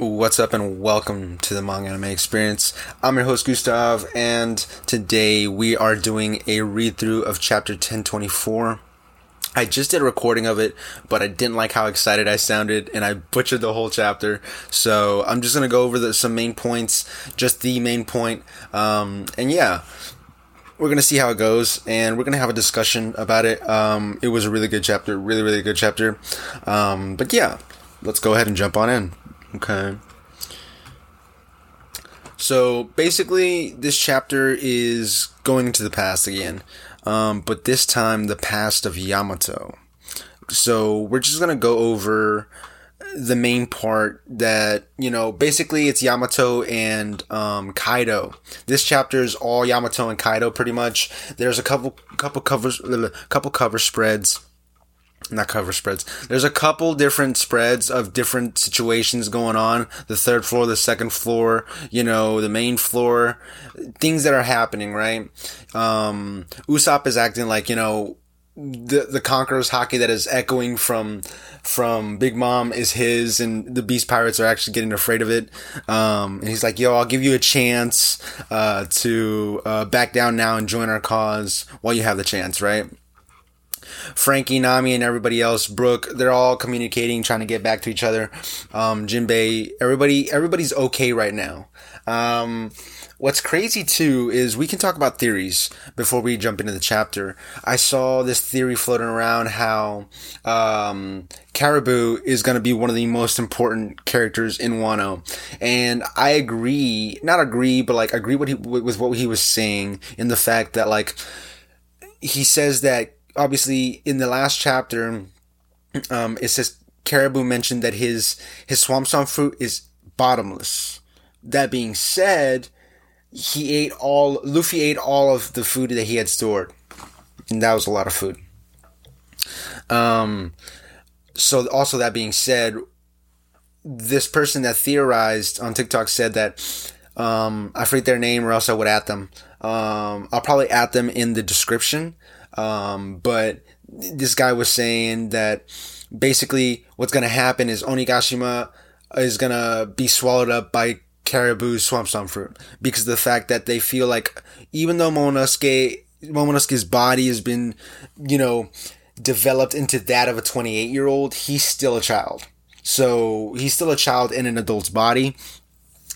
What's up and welcome to the Manga Anime Experience. I'm your host Gustav and today we are doing a read through of chapter 1024. I just did a recording of it, but I didn't like how excited I sounded and I butchered the whole chapter. So I'm just going to go over the, some main points, just the main point. Um, and yeah, we're going to see how it goes and we're going to have a discussion about it. Um, it was a really good chapter, really, really good chapter. Um, but yeah, let's go ahead and jump on in. Okay. So basically, this chapter is going into the past again, um, but this time the past of Yamato. So we're just gonna go over the main part that you know. Basically, it's Yamato and um, Kaido. This chapter is all Yamato and Kaido, pretty much. There's a couple couple covers, couple cover spreads not cover spreads. There's a couple different spreads of different situations going on. The third floor, the second floor, you know, the main floor, things that are happening, right? Um, Usopp is acting like, you know, the the Conqueror's haki that is echoing from from Big Mom is his, and the Beast Pirates are actually getting afraid of it. Um, and he's like, "Yo, I'll give you a chance uh, to uh, back down now and join our cause while you have the chance, right?" Franky, Nami, and everybody else, Brook, they're all communicating, trying to get back to each other. Um, Jinbei, everybody, everybody's okay right now. Um, what's crazy too is we can talk about theories before we jump into the chapter. I saw this theory floating around how um, Caribou is going to be one of the most important characters in Wano, and I agree, not agree, but like agree he, with what he was saying in the fact that like he says that obviously in the last chapter, um, it says Caribou mentioned that his his swamp song fruit is bottomless. That being said, he ate all Luffy ate all of the food that he had stored, and that was a lot of food. Um, so also that being said, this person that theorized on TikTok said that um, I forget their name or else I would at them. Um, I'll probably at them in the description. Um, but this guy was saying that basically what's going to happen is Onigashima is going to be swallowed up by caribou swamp song fruit because the fact that they feel like even though Momonosuke, Momonosuke's body has been, you know, developed into that of a 28 year old, he's still a child. So he's still a child in an adult's body.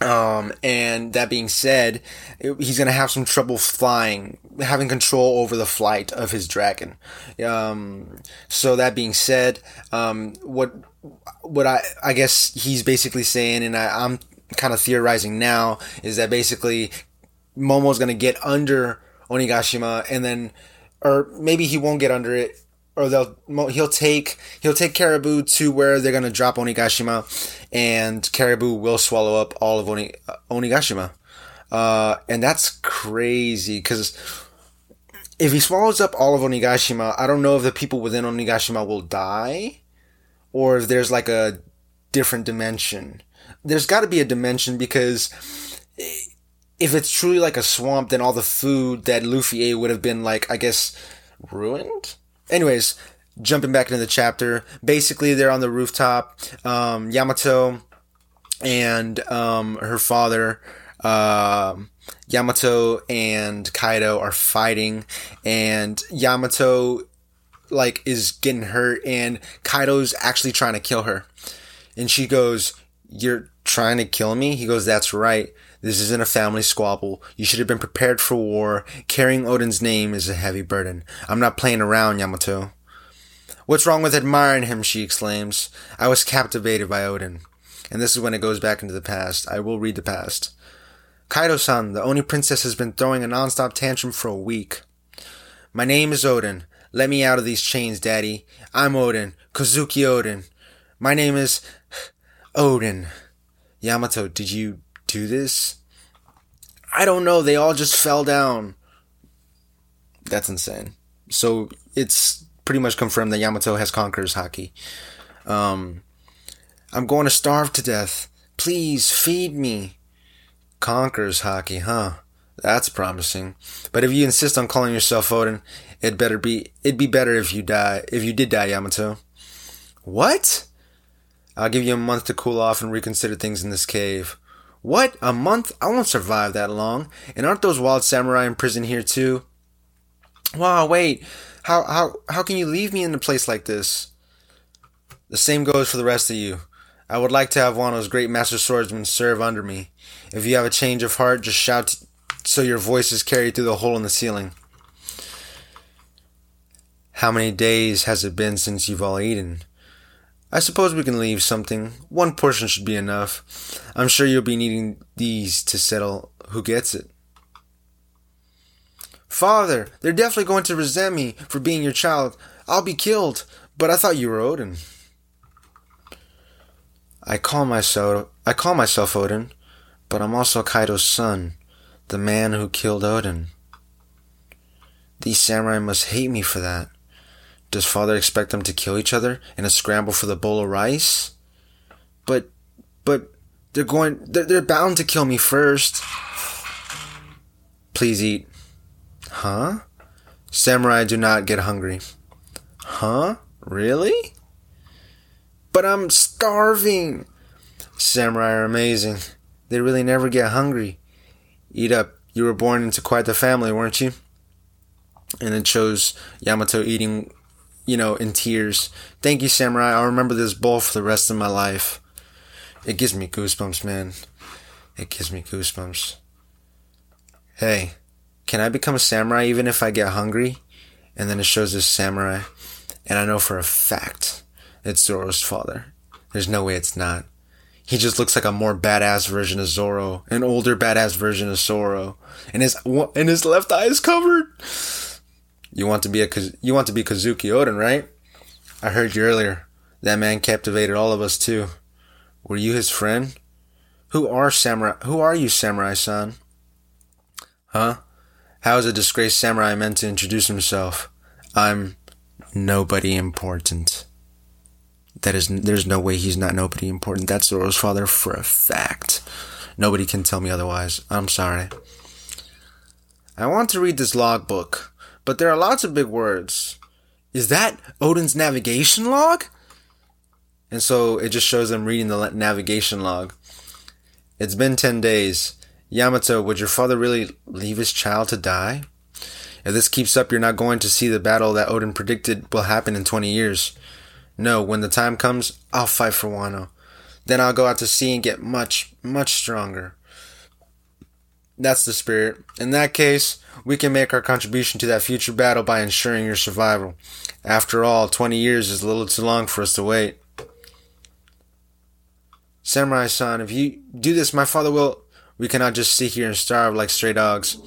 Um, and that being said, he's going to have some trouble flying, having control over the flight of his dragon. Um, so that being said, um, what, what I, I guess he's basically saying, and I, I'm kind of theorizing now, is that basically Momo's going to get under Onigashima and then, or maybe he won't get under it or they'll he'll take he'll take Caribou to where they're gonna drop Onigashima, and Caribou will swallow up all of Oni, uh, Onigashima, uh, and that's crazy because if he swallows up all of Onigashima, I don't know if the people within Onigashima will die, or if there's like a different dimension. There's got to be a dimension because if it's truly like a swamp, then all the food that Luffy ate would have been like, I guess, ruined anyways, jumping back into the chapter, basically they're on the rooftop. Um, Yamato and um, her father, uh, Yamato and Kaido are fighting, and Yamato like is getting hurt, and Kaido's actually trying to kill her, and she goes, "You're trying to kill me?" He goes, "That's right." This isn't a family squabble. You should have been prepared for war. Carrying Oden's name is a heavy burden. I'm not playing around, Yamato. What's wrong with admiring him? she exclaims. I was captivated by Oden. And this is when it goes back into the past. I will read the past. Kaido-san, the Oni princess has been throwing a non-stop tantrum for a week. My name is Oden. Let me out of these chains, Daddy. I'm Oden, Kozuki Oden. My name is Oden. Yamato, did you do this? I don't know. They all just fell down. That's insane. So it's pretty much confirmed that Yamato has Conqueror's haki. Um, I'm going to starve to death. Please feed me. Conqueror's haki, huh? That's promising. But if you insist on calling yourself Oden, it better be it'd be better if you die if you did die, Yamato. What? I'll give you a month to cool off and reconsider things in this cave. What? A month? I won't survive that long. And aren't those wild samurai in prison here too? Wow, wait. How how how can you leave me in a place like this? The same goes for the rest of you. I would like to have Wano's great master swordsmen serve under me. If you have a change of heart, just shout so your voice is carried through the hole in the ceiling. How many days has it been since you've all eaten? I suppose we can leave something. One portion should be enough. I'm sure you'll be needing these to settle who gets it. Father, they're definitely going to resent me for being your child. I'll be killed. But I thought you were Oden. I call myself I call myself Oden, but I'm also Kaido's son, the man who killed Oden. These samurai must hate me for that. Does father expect them to kill each other in a scramble for the bowl of rice? But, but they're going, they're, they're bound to kill me first. Please eat. Huh? Samurai do not get hungry. Huh? Really? But I'm starving. Samurai are amazing. They really never get hungry. Eat up. You were born into quite the family, weren't you? And it shows Yamato eating you know, in tears. Thank you, Samurai. I'll remember this bowl for the rest of my life. It gives me goosebumps, man. It gives me goosebumps. Hey, can I become a samurai even if I get hungry? And then it shows this samurai, and I know for a fact it's Zoro's father. There's no way it's not. He just looks like a more badass version of Zoro, an older badass version of Zoro, and his and his left eye is covered. You want to be a you want to be Kozuki Oden, right? I heard you earlier. That man captivated all of us too. Were you his friend? Who are samurai? Who are you, samurai-san? Huh? How is a disgraced samurai meant to introduce himself? I'm nobody important. That is, there's no way he's not nobody important. That's Zoro's father for a fact. Nobody can tell me otherwise. I'm sorry. I want to read this logbook but there are lots of big words. Is that Oden's navigation log? And so it just shows them reading the navigation log. It's been 10 days. Yamato, would your father really leave his child to die? If this keeps up, you're not going to see the battle that Oden predicted will happen in 20 years. No, when the time comes, I'll fight for Wano. Then I'll go out to sea and get much, much stronger. That's the spirit. In that case, we can make our contribution to that future battle by ensuring your survival. After all, 20 years is a little too long for us to wait. Samurai san, if you do this, my father will. We cannot just sit here and starve like stray dogs.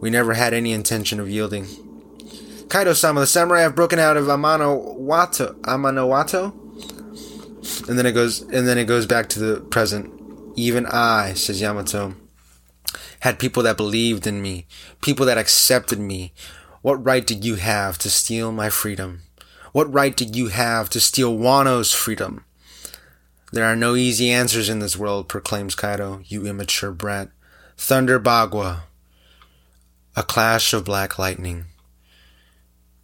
We never had any intention of yielding. Kaido sama, the samurai have broken out of Amano Wato. Amano Wato? And then it goes and then it goes back to the present. Even I, says Yamato had people that believed in me, people that accepted me. What right did you have to steal my freedom? What right did you have to steal Wano's freedom? There are no easy answers in this world, proclaims Kaido, you immature brat. Thunder Bagua. A clash of black lightning.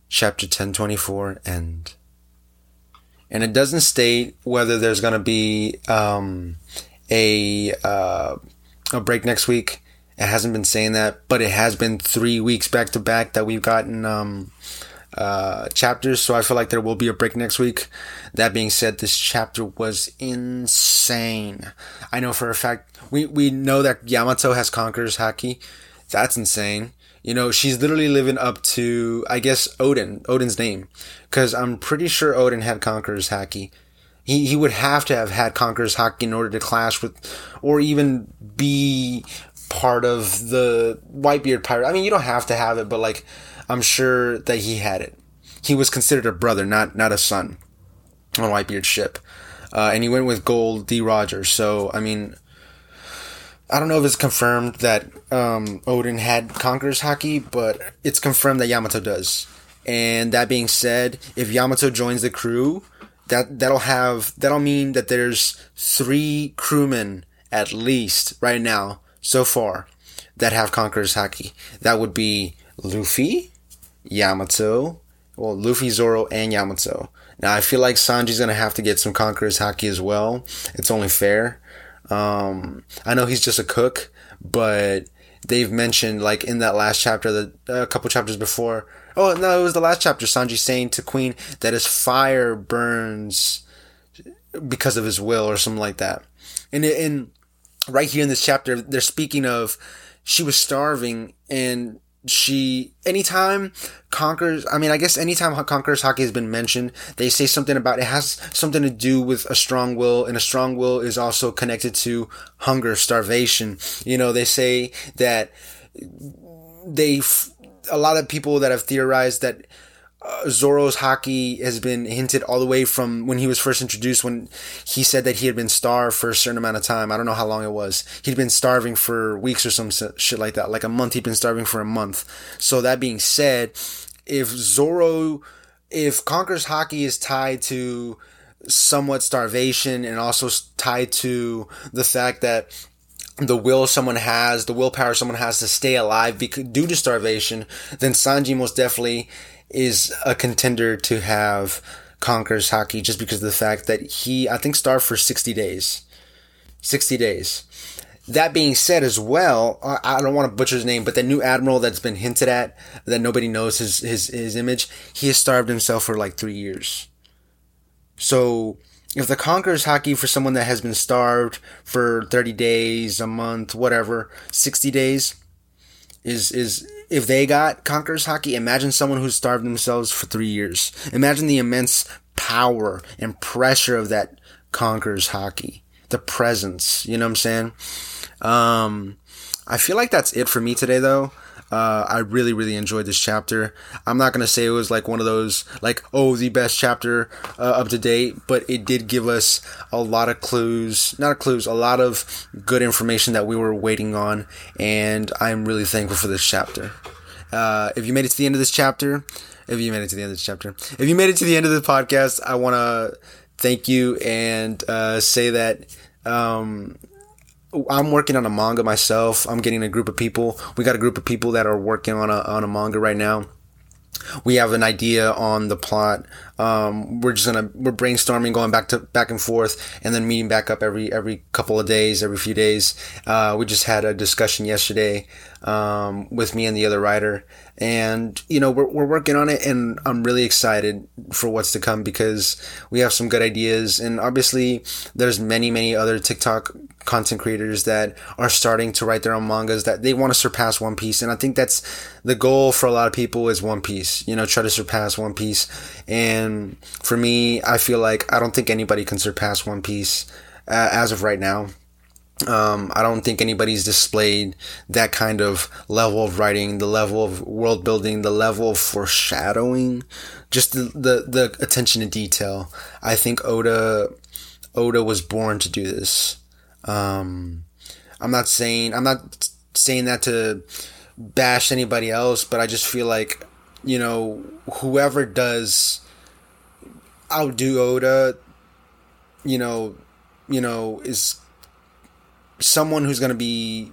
Chapter 1024 end. And it doesn't state whether there's going to be um, a uh, a break next week. It hasn't been saying that, but it has been three weeks back to back that we've gotten um, uh, chapters. So I feel like there will be a break next week. That being said, this chapter was insane. I know for a fact we we know that Yamato has Conqueror's Haki. That's insane. You know, she's literally living up to, I guess, Oden, Oden's name. Because I'm pretty sure Oden had Conqueror's Haki. He, he would have to have had Conqueror's Haki in order to clash with, or even be part of the Whitebeard pirate. I mean, you don't have to have it, but like, I'm sure that he had it. He was considered a brother, not not a son, on Whitebeard's ship, uh, and he went with Gold D. Rogers. So I mean, I don't know if it's confirmed that um, Oden had Conqueror's Haki, but it's confirmed that Yamato does. And that being said, if Yamato joins the crew, that that'll have that'll mean that there's three crewmen at least right now so far that have Conqueror's Haki. That would be Luffy, Yamato, well, Luffy, Zoro, and Yamato. Now I feel like Sanji's gonna have to get some Conqueror's haki as well. It's only fair. Um, I know he's just a cook, but they've mentioned like in that last chapter, the a couple chapters before. Oh no, it was the last chapter. Sanji saying to Queen that his fire burns because of his will or something like that. And in right here in this chapter, they're speaking of she was starving and she anytime conquers i mean i guess anytime conquerors haki has been mentioned they say something about it has something to do with a strong will and a strong will is also connected to hunger starvation. You know they say that they a lot of people that have theorized that uh, Zoro's haki has been hinted all the way from when he was first introduced when he said that he had been starved for a certain amount of time. I don't know how long it was. He'd been starving for weeks or some shit like that. Like a month, he'd been starving for a month. So that being said, if Zoro, if Conqueror's haki is tied to somewhat starvation and also tied to the fact that the will someone has, the willpower someone has to stay alive due to starvation, then Sanji most definitely is a contender to have conquers haki just because of the fact that he, I think, starved for 60 days. 60 days. That being said, as well, I don't want to butcher his name, but the new admiral that's been hinted at, that nobody knows his, his, his image, he has starved himself for like three years. So, if the Conqueror's haki for someone that has been starved for 30 days, a month, whatever, 60 days, is, is, if they got Conqueror's haki imagine someone who starved themselves for three years. Imagine the immense power and pressure of that Conqueror's haki The presence, you know what I'm saying? Um, I feel like that's it for me today though. Uh, I really, really enjoyed this chapter. I'm not gonna say it was like one of those like oh the best chapter uh, up to date, but it did give us a lot of clues, not clues, a lot of good information that we were waiting on, and I'm really thankful for this chapter. Uh, if you made it to the end of this chapter, if you made it to the end of this chapter, if you made it to the end of the podcast, I want to thank you and uh, say that um, I'm working on a manga myself. I'm getting a group of people. We got a group of people that are working on a on a manga right now. We have an idea on the plot. Um, we're just gonna we're brainstorming, going back to back and forth, and then meeting back up every every couple of days, every few days. Uh, we just had a discussion yesterday um, with me and the other writer, and you know we're, we're working on it and i'm really excited for what's to come because we have some good ideas. And obviously there's many many other tiktok content creators that are starting to write their own mangas that they want to surpass one piece. And i think that's the goal for a lot of people is one piece you know try to surpass one piece. And for me i feel like i don't think anybody can surpass one piece uh, as of right now um, I don't think anybody's displayed that kind of level of writing, the level of world building, the level of foreshadowing, just the, the, the attention to detail. I think Oda, Oda was born to do this. Um, I'm not saying, I'm not saying that to bash anybody else, but I just feel like, you know, whoever does outdo Oda, you know, you know, is someone who's going to be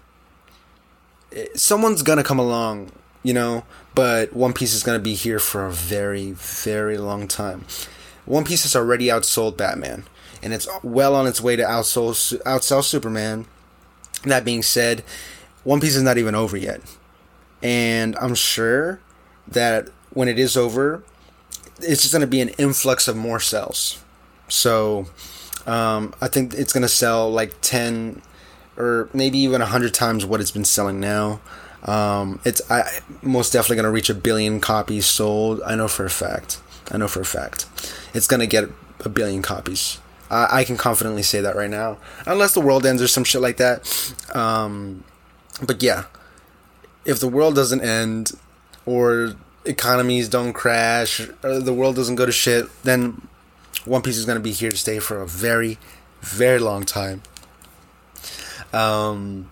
eh, someone's going to come along, you know, but One Piece is going to be here for a very very long time. One Piece has already outsold Batman and it's well on its way to outsell outsell Superman. That being said, One Piece is not even over yet. And I'm sure that when it is over, it's just going to be an influx of more cells. So, um, I think it's going to sell like 10 or maybe even a hundred times what it's been selling now. Um, it's I, most definitely going to reach a billion copies sold. I know for a fact. I know for a fact. It's going to get a billion copies. I, I, can confidently say that right now, unless the world ends or some shit like that. Um, but yeah, if the world doesn't end or economies don't crash or the world doesn't go to shit, then One Piece is going to be here to stay for a very, very long time. Um,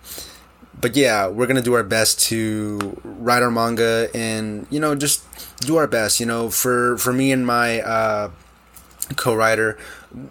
but yeah, we're gonna do our best to write our manga and you know just do our best. You know, for for me and my uh, co-writer,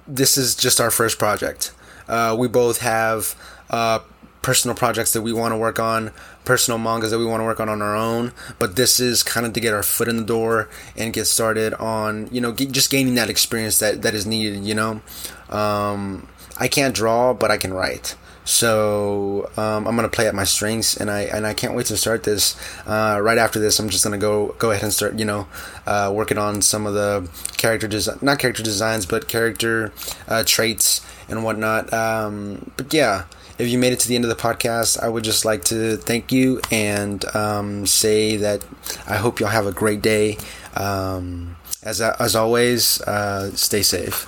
this is just our first project. Uh, we both have uh, personal projects that we want to work on, personal mangas that we want to work on on our own. But this is kind of to get our foot in the door and get started on, you know, get, just gaining that experience that, that is needed, you know. Um, I can't draw, but I can write. So um, I'm gonna play at my strengths, and I and I can't wait to start this. Uh, right after this, I'm just gonna go go ahead and start, you know, uh, working on some of the character design, not character designs, but character uh, traits and whatnot. Um, but yeah, if you made it to the end of the podcast, I would just like to thank you and um, say that I hope y'all have a great day. Um, as as always, uh, stay safe.